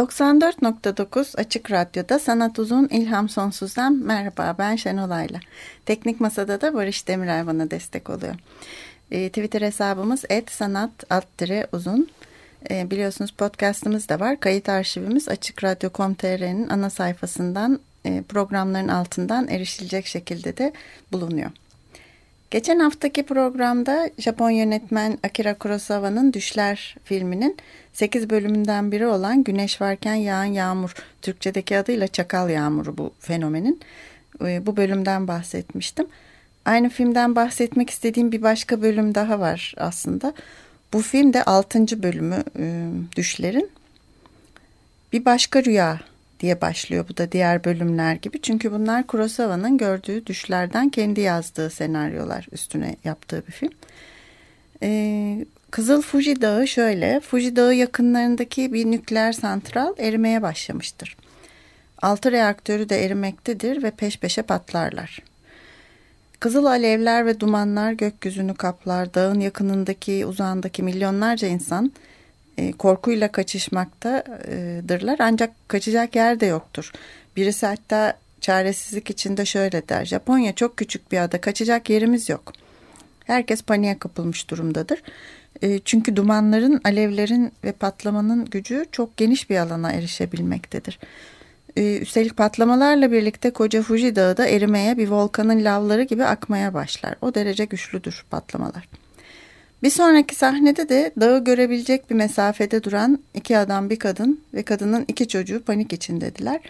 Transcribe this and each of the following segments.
94.9 Açık Radyo'da Sanat Uzun İlham Sonsuz'dan merhaba ben Şenolay'la. Teknik Masada da Barış Demirer bana destek oluyor. E, Twitter hesabımız sanat uzun. E, biliyorsunuz podcastımız da var. Kayıt arşivimiz açıkradyo.com.tr'nin ana sayfasından e, programların altından erişilecek şekilde de bulunuyor. Geçen haftaki programda Japon yönetmen Akira Kurosawa'nın Düşler filminin 8 bölümünden biri olan Güneş Varken Yağan Yağmur, Türkçedeki adıyla Çakal Yağmuru bu fenomenin. Bu bölümden bahsetmiştim. Aynı filmden bahsetmek istediğim bir başka bölüm daha var aslında. Bu film de 6. bölümü Düşler'in. Bir başka rüya diye başlıyor bu da diğer bölümler gibi. Çünkü bunlar Kurosawa'nın gördüğü düşlerden kendi yazdığı senaryolar üstüne yaptığı bir film. Ee, Kızıl Fuji Dağı şöyle. Fuji Dağı yakınlarındaki bir nükleer santral erimeye başlamıştır. Altı reaktörü de erimektedir ve peş peşe patlarlar. Kızıl alevler ve dumanlar gökyüzünü kaplar. Dağın yakınındaki, uzağındaki milyonlarca insan e, korkuyla kaçışmaktadırlar ancak kaçacak yer de yoktur. Birisi hatta çaresizlik içinde şöyle der. Japonya çok küçük bir ada kaçacak yerimiz yok. Herkes paniğe kapılmış durumdadır. E, çünkü dumanların, alevlerin ve patlamanın gücü çok geniş bir alana erişebilmektedir. E, üstelik patlamalarla birlikte koca Fuji Dağı da erimeye bir volkanın lavları gibi akmaya başlar. O derece güçlüdür patlamalar. Bir sonraki sahnede de dağı görebilecek bir mesafede duran iki adam bir kadın ve kadının iki çocuğu panik içindediler.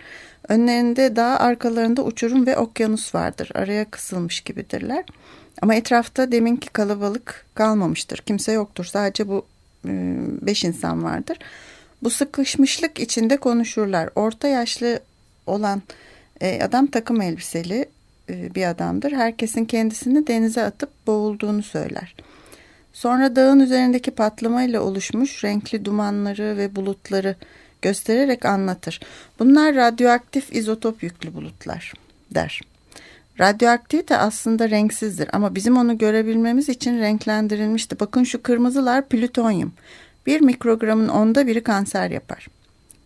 Önlerinde dağ arkalarında uçurum ve okyanus vardır. Araya kısılmış gibidirler. Ama etrafta deminki kalabalık kalmamıştır. Kimse yoktur. Sadece bu e, beş insan vardır. Bu sıkışmışlık içinde konuşurlar. Orta yaşlı olan e, adam takım elbiseli e, bir adamdır. Herkesin kendisini denize atıp boğulduğunu söyler. Sonra dağın üzerindeki patlamayla oluşmuş renkli dumanları ve bulutları göstererek anlatır. Bunlar radyoaktif izotop yüklü bulutlar der. Radyoaktivite aslında renksizdir ama bizim onu görebilmemiz için renklendirilmişti. Bakın şu kırmızılar plütonyum. Bir mikrogramın onda biri kanser yapar.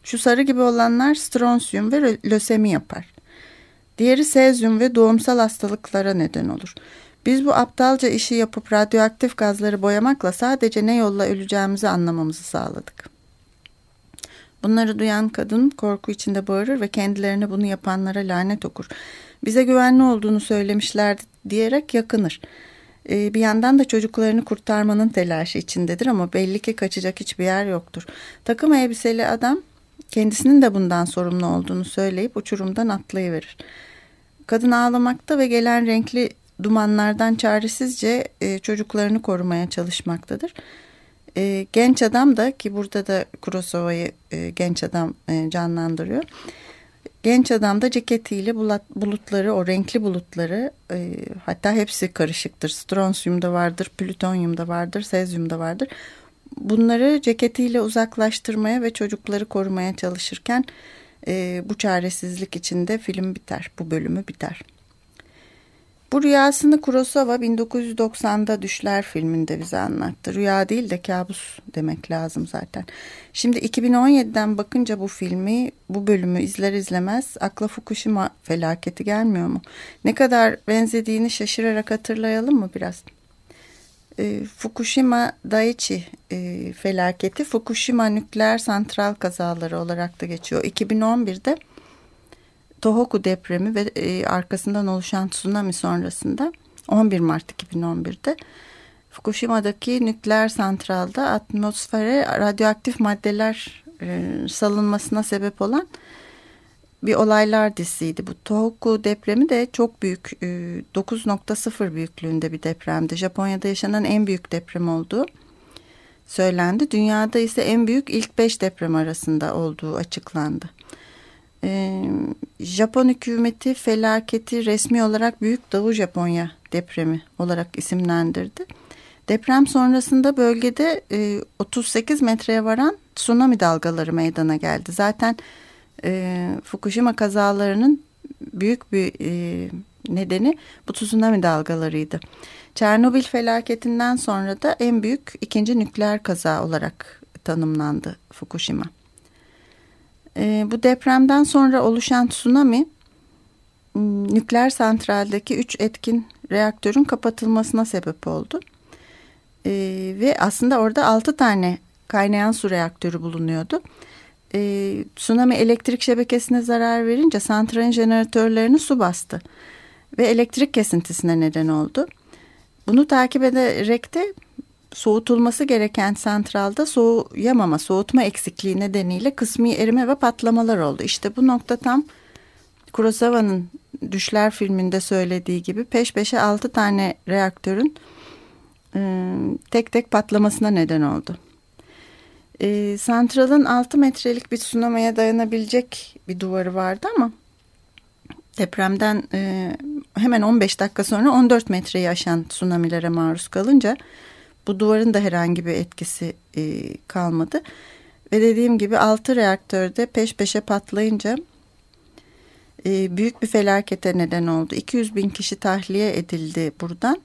Şu sarı gibi olanlar stronsiyum ve lösemi yapar. Diğeri sezyum ve doğumsal hastalıklara neden olur. Biz bu aptalca işi yapıp radyoaktif gazları boyamakla sadece ne yolla öleceğimizi anlamamızı sağladık. Bunları duyan kadın korku içinde bağırır ve kendilerine bunu yapanlara lanet okur. Bize güvenli olduğunu söylemişlerdi diyerek yakınır. Ee, bir yandan da çocuklarını kurtarmanın telaşı içindedir ama belli ki kaçacak hiçbir yer yoktur. Takım elbiseli adam kendisinin de bundan sorumlu olduğunu söyleyip uçurumdan atlayıverir. Kadın ağlamakta ve gelen renkli dumanlardan çaresizce e, çocuklarını korumaya çalışmaktadır. E, genç adam da ki burada da Kurosawa'yı e, genç adam e, canlandırıyor. Genç adam da ceketiyle bulat, bulutları, o renkli bulutları e, hatta hepsi karışıktır. Stronsiyum da vardır, plütonyum da vardır, sezyum da vardır. Bunları ceketiyle uzaklaştırmaya ve çocukları korumaya çalışırken e, bu çaresizlik içinde film biter, bu bölümü biter. Bu rüyasını Kurosawa 1990'da Düşler filminde bize anlattı. Rüya değil de kabus demek lazım zaten. Şimdi 2017'den bakınca bu filmi, bu bölümü izler izlemez akla Fukushima felaketi gelmiyor mu? Ne kadar benzediğini şaşırarak hatırlayalım mı biraz? E, Fukushima Daiichi e, felaketi Fukushima nükleer santral kazaları olarak da geçiyor. 2011'de Tohoku depremi ve e, arkasından oluşan tsunami sonrasında 11 Mart 2011'de Fukushima'daki nükleer santralda atmosfere radyoaktif maddeler e, salınmasına sebep olan bir olaylar dizisiydi. Bu Tohoku depremi de çok büyük 9.0 e, büyüklüğünde bir depremdi. Japonya'da yaşanan en büyük deprem olduğu söylendi. Dünyada ise en büyük ilk 5 deprem arasında olduğu açıklandı. Ee, Japon hükümeti felaketi resmi olarak Büyük Doğu Japonya depremi olarak isimlendirdi. Deprem sonrasında bölgede e, 38 metreye varan tsunami dalgaları meydana geldi. Zaten e, Fukushima kazalarının büyük bir e, nedeni bu tsunami dalgalarıydı. Çernobil felaketinden sonra da en büyük ikinci nükleer kaza olarak tanımlandı Fukushima. E, bu depremden sonra oluşan tsunami nükleer santraldeki üç etkin reaktörün kapatılmasına sebep oldu. E, ve aslında orada altı tane kaynayan su reaktörü bulunuyordu. E, tsunami elektrik şebekesine zarar verince santralin jeneratörlerini su bastı ve elektrik kesintisine neden oldu. Bunu takip ederek de soğutulması gereken santralda soğuyamama, soğutma eksikliği nedeniyle kısmi erime ve patlamalar oldu. İşte bu nokta tam Kurosawa'nın Düşler filminde söylediği gibi peş peşe altı tane reaktörün e, tek tek patlamasına neden oldu. E, santralın 6 metrelik bir tsunami'ye dayanabilecek bir duvarı vardı ama depremden e, hemen 15 dakika sonra 14 metreyi aşan tsunami'lere maruz kalınca bu duvarın da herhangi bir etkisi e, kalmadı. Ve dediğim gibi 6 reaktörde peş peşe patlayınca e, büyük bir felakete neden oldu. 200 bin kişi tahliye edildi buradan.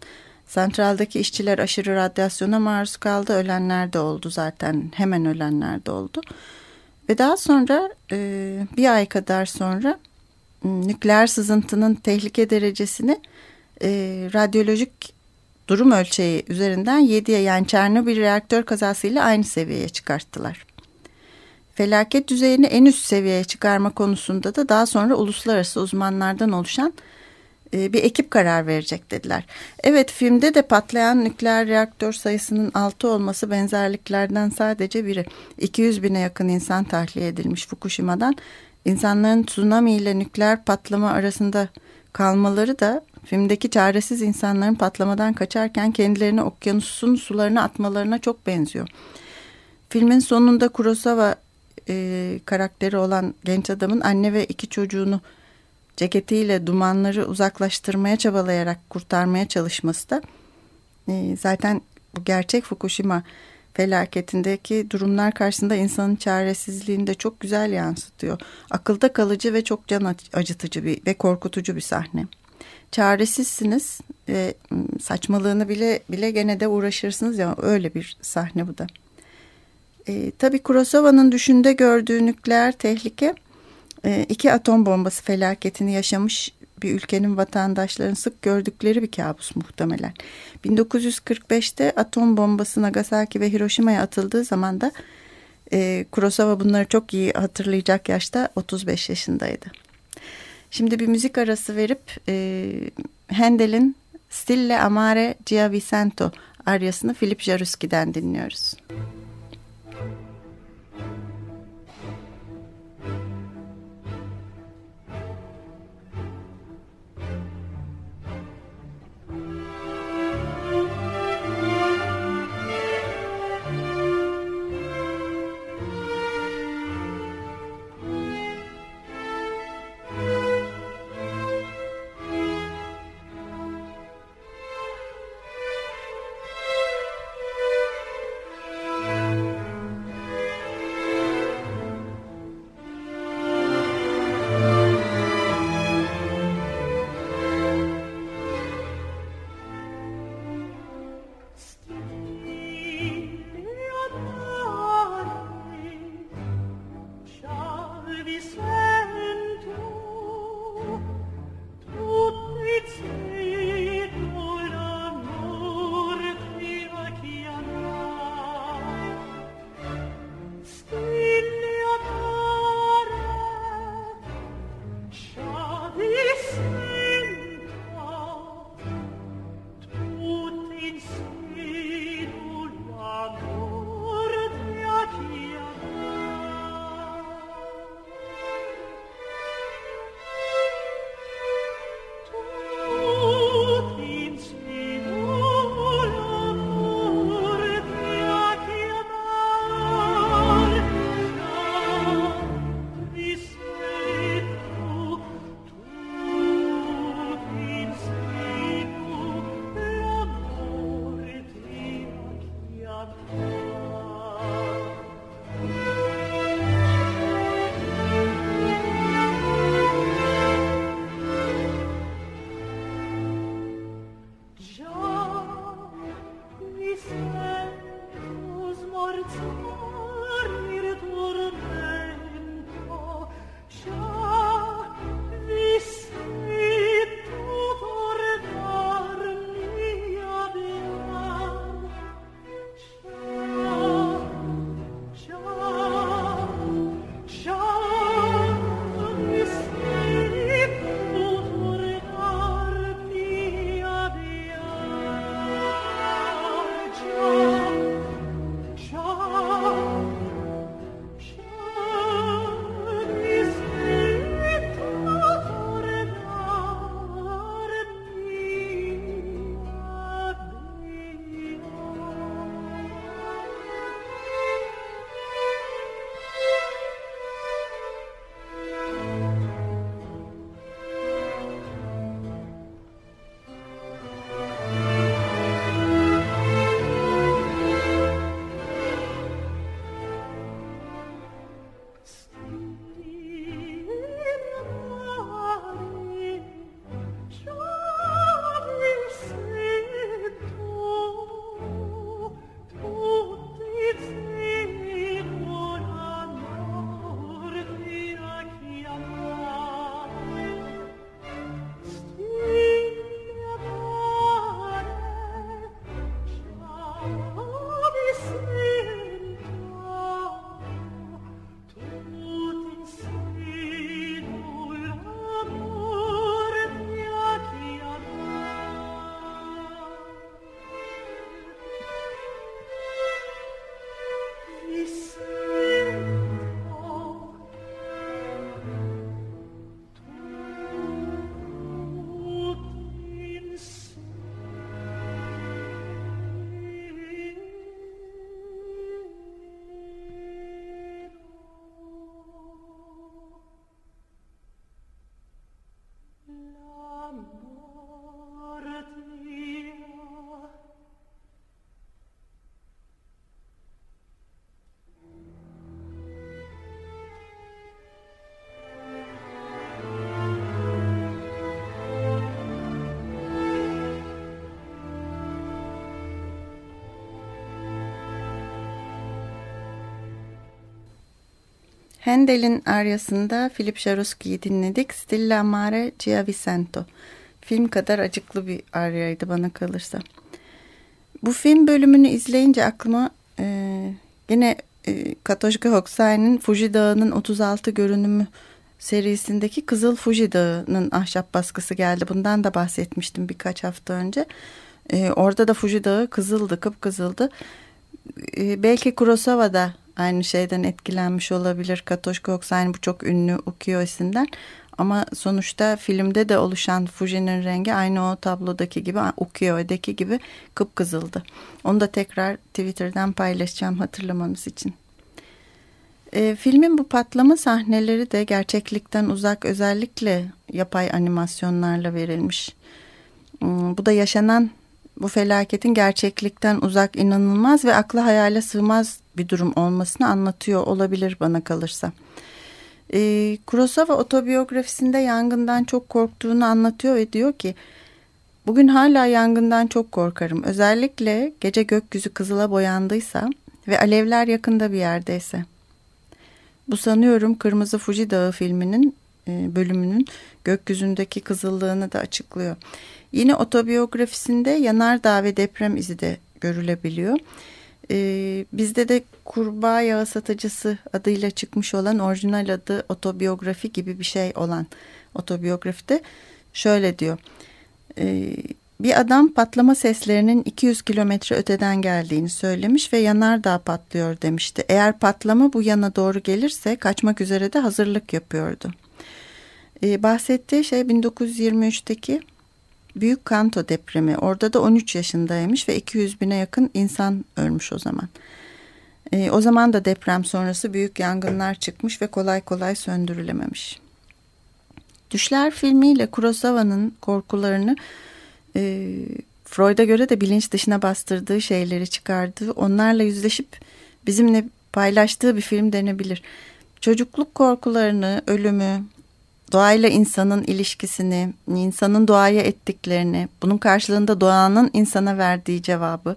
Santraldaki işçiler aşırı radyasyona maruz kaldı. Ölenler de oldu zaten. Hemen ölenler de oldu. Ve daha sonra e, bir ay kadar sonra nükleer sızıntının tehlike derecesini e, radyolojik durum ölçeği üzerinden 7'ye yani Çernobil reaktör kazasıyla aynı seviyeye çıkarttılar. Felaket düzeyini en üst seviyeye çıkarma konusunda da daha sonra uluslararası uzmanlardan oluşan e, bir ekip karar verecek dediler. Evet filmde de patlayan nükleer reaktör sayısının 6 olması benzerliklerden sadece biri. 200 bine yakın insan tahliye edilmiş Fukushima'dan. İnsanların tsunami ile nükleer patlama arasında kalmaları da filmdeki çaresiz insanların patlamadan kaçarken kendilerini okyanusun sularına atmalarına çok benziyor. Filmin sonunda Kurosawa e, karakteri olan genç adamın anne ve iki çocuğunu ceketiyle dumanları uzaklaştırmaya çabalayarak kurtarmaya çalışması da e, zaten bu gerçek Fukushima felaketindeki durumlar karşısında insanın çaresizliğini de çok güzel yansıtıyor. Akılda kalıcı ve çok can acıtıcı bir ve korkutucu bir sahne. Çaresizsiniz ve saçmalığını bile bile gene de uğraşırsınız ya öyle bir sahne bu da. E, tabii Kurosawa'nın düşünde gördüğü nükleer tehlike e, iki atom bombası felaketini yaşamış bir ülkenin vatandaşların sık gördükleri bir kabus muhtemelen. 1945'te atom bombası Nagasaki ve Hiroşima'ya atıldığı zaman da e, Kurosawa bunları çok iyi hatırlayacak yaşta 35 yaşındaydı. Şimdi bir müzik arası verip e, Handel'in Stille Amare Giavicento aryasını Philip Jaruski'den dinliyoruz. Müzik Handel'in aryasında Philip Jaruski'yi dinledik. Stilla Mare Giavicento. Film kadar acıklı bir aryaydı bana kalırsa. Bu film bölümünü izleyince aklıma e, yine e, Katoşka Hokusai'nin Fuji Dağı'nın 36 görünümü serisindeki Kızıl Fuji Dağı'nın ahşap baskısı geldi. Bundan da bahsetmiştim birkaç hafta önce. E, orada da Fuji Dağı kızıldı, kıpkızıldı. E, belki Kurosawa'da aynı şeyden etkilenmiş olabilir. Katoşka Hokusai bu çok ünlü ukiyo-isinden. Ama sonuçta filmde de oluşan Fuji'nin rengi aynı o tablodaki gibi, ukiyo-edeki gibi kıpkızıldı. Onu da tekrar Twitter'dan paylaşacağım hatırlamanız için. E, filmin bu patlama sahneleri de gerçeklikten uzak özellikle yapay animasyonlarla verilmiş. Hmm, bu da yaşanan bu felaketin gerçeklikten uzak inanılmaz ve akla hayale sığmaz bir durum olmasını anlatıyor olabilir bana kalırsa. E, Kurosawa otobiyografisinde yangından çok korktuğunu anlatıyor ve diyor ki bugün hala yangından çok korkarım. Özellikle gece gökyüzü kızıla boyandıysa ve alevler yakında bir yerdeyse. Bu sanıyorum Kırmızı Fuji Dağı filminin e, bölümünün gökyüzündeki kızıllığını da açıklıyor. Yine otobiyografisinde yanardağ ve deprem izi de görülebiliyor. Ee, bizde de kurbağa yağı satıcısı adıyla çıkmış olan orijinal adı otobiyografi gibi bir şey olan otobiyografide şöyle diyor. Ee, bir adam patlama seslerinin 200 kilometre öteden geldiğini söylemiş ve yanardağ patlıyor demişti. Eğer patlama bu yana doğru gelirse kaçmak üzere de hazırlık yapıyordu. Ee, bahsettiği şey 1923'teki Büyük Kanto depremi. Orada da 13 yaşındaymış ve 200 bine yakın insan ölmüş o zaman. E, o zaman da deprem sonrası büyük yangınlar çıkmış ve kolay kolay söndürülememiş. Düşler filmiyle Kurosawa'nın korkularını e, Freud'a göre de bilinç dışına bastırdığı şeyleri çıkardığı, onlarla yüzleşip bizimle paylaştığı bir film denebilir. Çocukluk korkularını, ölümü, doğayla insanın ilişkisini, insanın doğaya ettiklerini, bunun karşılığında doğanın insana verdiği cevabı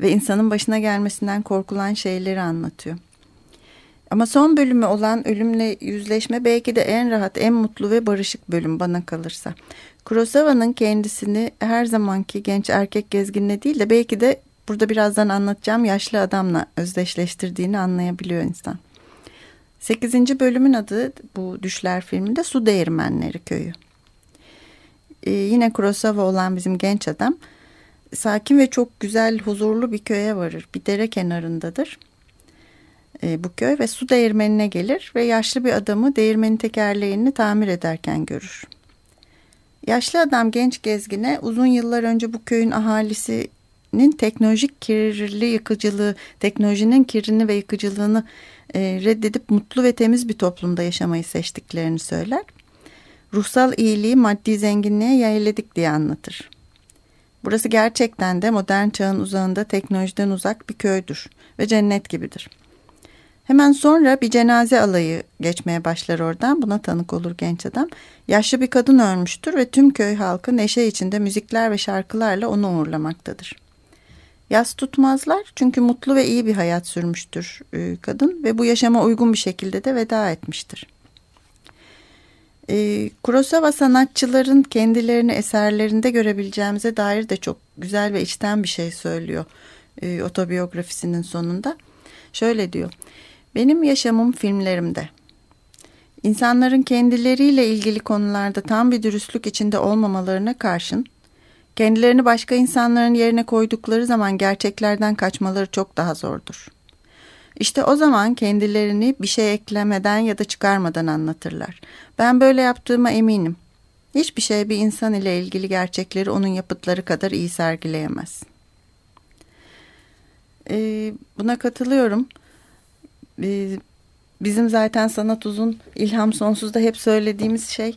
ve insanın başına gelmesinden korkulan şeyleri anlatıyor. Ama son bölümü olan ölümle yüzleşme belki de en rahat, en mutlu ve barışık bölüm bana kalırsa. Kurosawa'nın kendisini her zamanki genç erkek gezginle değil de belki de burada birazdan anlatacağım yaşlı adamla özdeşleştirdiğini anlayabiliyor insan. Sekizinci bölümün adı bu Düşler filminde Su Değirmenleri Köyü. Ee, yine Kurosawa olan bizim genç adam sakin ve çok güzel huzurlu bir köye varır. Bir dere kenarındadır ee, bu köy ve su değirmenine gelir ve yaşlı bir adamı değirmenin tekerleğini tamir ederken görür. Yaşlı adam genç gezgine uzun yıllar önce bu köyün ahalisinin teknolojik kirli yıkıcılığı, teknolojinin kirini ve yıkıcılığını e, reddedip mutlu ve temiz bir toplumda yaşamayı seçtiklerini söyler. Ruhsal iyiliği maddi zenginliğe yayladık diye anlatır. Burası gerçekten de modern çağın uzağında teknolojiden uzak bir köydür ve cennet gibidir. Hemen sonra bir cenaze alayı geçmeye başlar oradan. Buna tanık olur genç adam. Yaşlı bir kadın ölmüştür ve tüm köy halkı neşe içinde müzikler ve şarkılarla onu uğurlamaktadır. Yas tutmazlar çünkü mutlu ve iyi bir hayat sürmüştür e, kadın ve bu yaşama uygun bir şekilde de veda etmiştir. E, Kurosawa sanatçıların kendilerini eserlerinde görebileceğimize dair de çok güzel ve içten bir şey söylüyor e, otobiyografisinin sonunda. Şöyle diyor, benim yaşamım filmlerimde. İnsanların kendileriyle ilgili konularda tam bir dürüstlük içinde olmamalarına karşın Kendilerini başka insanların yerine koydukları zaman gerçeklerden kaçmaları çok daha zordur. İşte o zaman kendilerini bir şey eklemeden ya da çıkarmadan anlatırlar. Ben böyle yaptığıma eminim. Hiçbir şey bir insan ile ilgili gerçekleri onun yapıtları kadar iyi sergileyemez. Ee, buna katılıyorum. Ee, bizim zaten sanat uzun, ilham sonsuzda hep söylediğimiz şey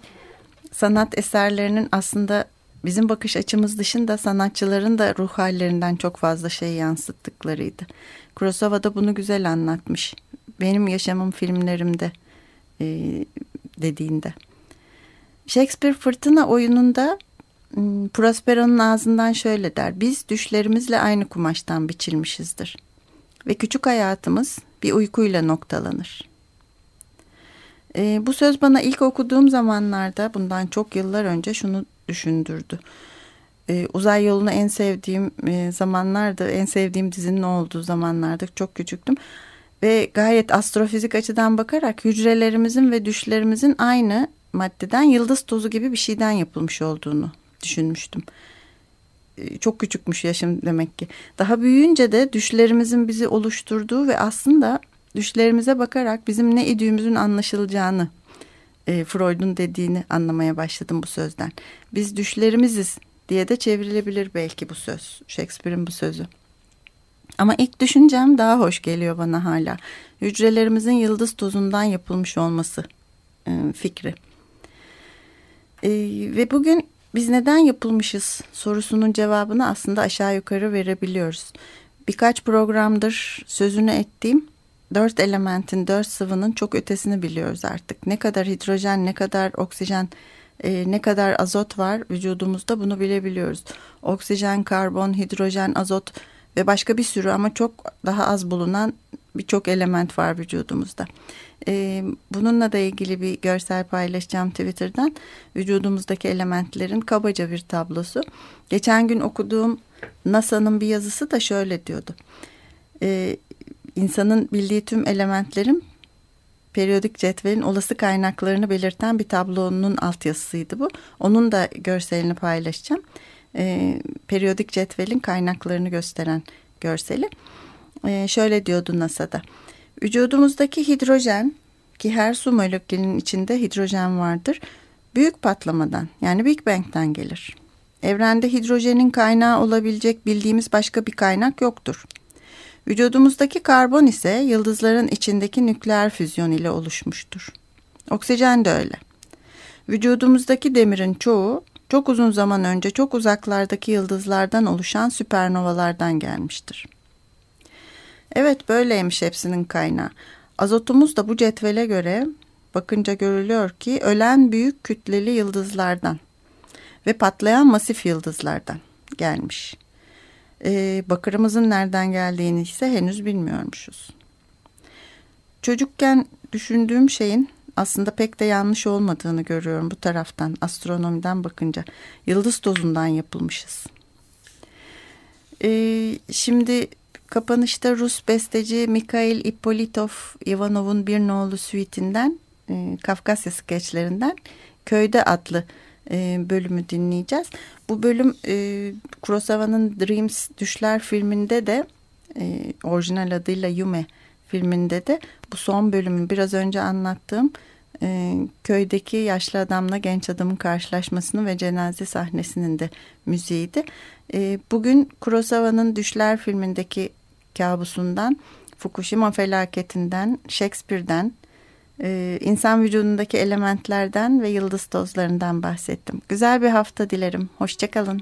sanat eserlerinin aslında bizim bakış açımız dışında sanatçıların da ruh hallerinden çok fazla şey yansıttıklarıydı. Kurosawa da bunu güzel anlatmış. Benim yaşamım filmlerimde e, dediğinde. Shakespeare Fırtına oyununda Prospero'nun ağzından şöyle der. Biz düşlerimizle aynı kumaştan biçilmişizdir. Ve küçük hayatımız bir uykuyla noktalanır. E, bu söz bana ilk okuduğum zamanlarda bundan çok yıllar önce şunu düşündürdü. E, uzay yolunu en sevdiğim e, zamanlarda, en sevdiğim dizinin olduğu zamanlarda çok küçüktüm. Ve gayet astrofizik açıdan bakarak hücrelerimizin ve düşlerimizin aynı maddeden yıldız tozu gibi bir şeyden yapılmış olduğunu düşünmüştüm. E, çok küçükmüş yaşım demek ki. Daha büyüyünce de düşlerimizin bizi oluşturduğu ve aslında düşlerimize bakarak bizim ne idüğümüzün anlaşılacağını e, Freud'un dediğini anlamaya başladım bu sözden. Biz düşlerimiziz diye de çevrilebilir belki bu söz. Shakespeare'in bu sözü. Ama ilk düşüncem daha hoş geliyor bana hala. Hücrelerimizin yıldız tozundan yapılmış olması e, fikri. E, ve bugün biz neden yapılmışız sorusunun cevabını aslında aşağı yukarı verebiliyoruz. Birkaç programdır sözünü ettiğim dört elementin, dört sıvının çok ötesini biliyoruz artık. Ne kadar hidrojen, ne kadar oksijen, e, ne kadar azot var vücudumuzda bunu bilebiliyoruz. Oksijen, karbon, hidrojen, azot ve başka bir sürü ama çok daha az bulunan birçok element var vücudumuzda. Ee, bununla da ilgili bir görsel paylaşacağım Twitter'dan. Vücudumuzdaki elementlerin kabaca bir tablosu. Geçen gün okuduğum NASA'nın bir yazısı da şöyle diyordu. Ee, insanın bildiği tüm elementlerin periyodik cetvelin olası kaynaklarını belirten bir tablonun altyazısıydı bu. Onun da görselini paylaşacağım. Ee, periyodik cetvelin kaynaklarını gösteren görseli. Ee, şöyle diyordu NASA'da. Vücudumuzdaki hidrojen ki her su molekülünün içinde hidrojen vardır. Büyük patlamadan yani Big Bang'den gelir. Evrende hidrojenin kaynağı olabilecek bildiğimiz başka bir kaynak yoktur. Vücudumuzdaki karbon ise yıldızların içindeki nükleer füzyon ile oluşmuştur. Oksijen de öyle. Vücudumuzdaki demirin çoğu çok uzun zaman önce çok uzaklardaki yıldızlardan oluşan süpernovalardan gelmiştir. Evet böyleymiş hepsinin kaynağı. Azotumuz da bu cetvele göre bakınca görülüyor ki ölen büyük kütleli yıldızlardan ve patlayan masif yıldızlardan gelmiş. Ee, bakırımızın nereden geldiğini ise henüz bilmiyormuşuz. Çocukken düşündüğüm şeyin aslında pek de yanlış olmadığını görüyorum bu taraftan astronomiden bakınca. Yıldız tozundan yapılmışız. Ee, şimdi kapanışta Rus besteci Mikhail Ippolitov Ivanov'un bir nolu suitinden e, Kafkasya skeçlerinden Köyde adlı e, bölümü dinleyeceğiz. Bu bölüm e, Kurosawa'nın Dreams Düşler filminde de e, orijinal adıyla Yume filminde de bu son bölümün biraz önce anlattığım e, köydeki yaşlı adamla genç adamın karşılaşmasını ve cenaze sahnesinin de müziğiydi. E, bugün Kurosawa'nın Düşler filmindeki kabusundan, Fukushima felaketinden, Shakespeare'den, e, insan vücudundaki elementlerden ve yıldız tozlarından bahsettim. Güzel bir hafta dilerim. Hoşçakalın.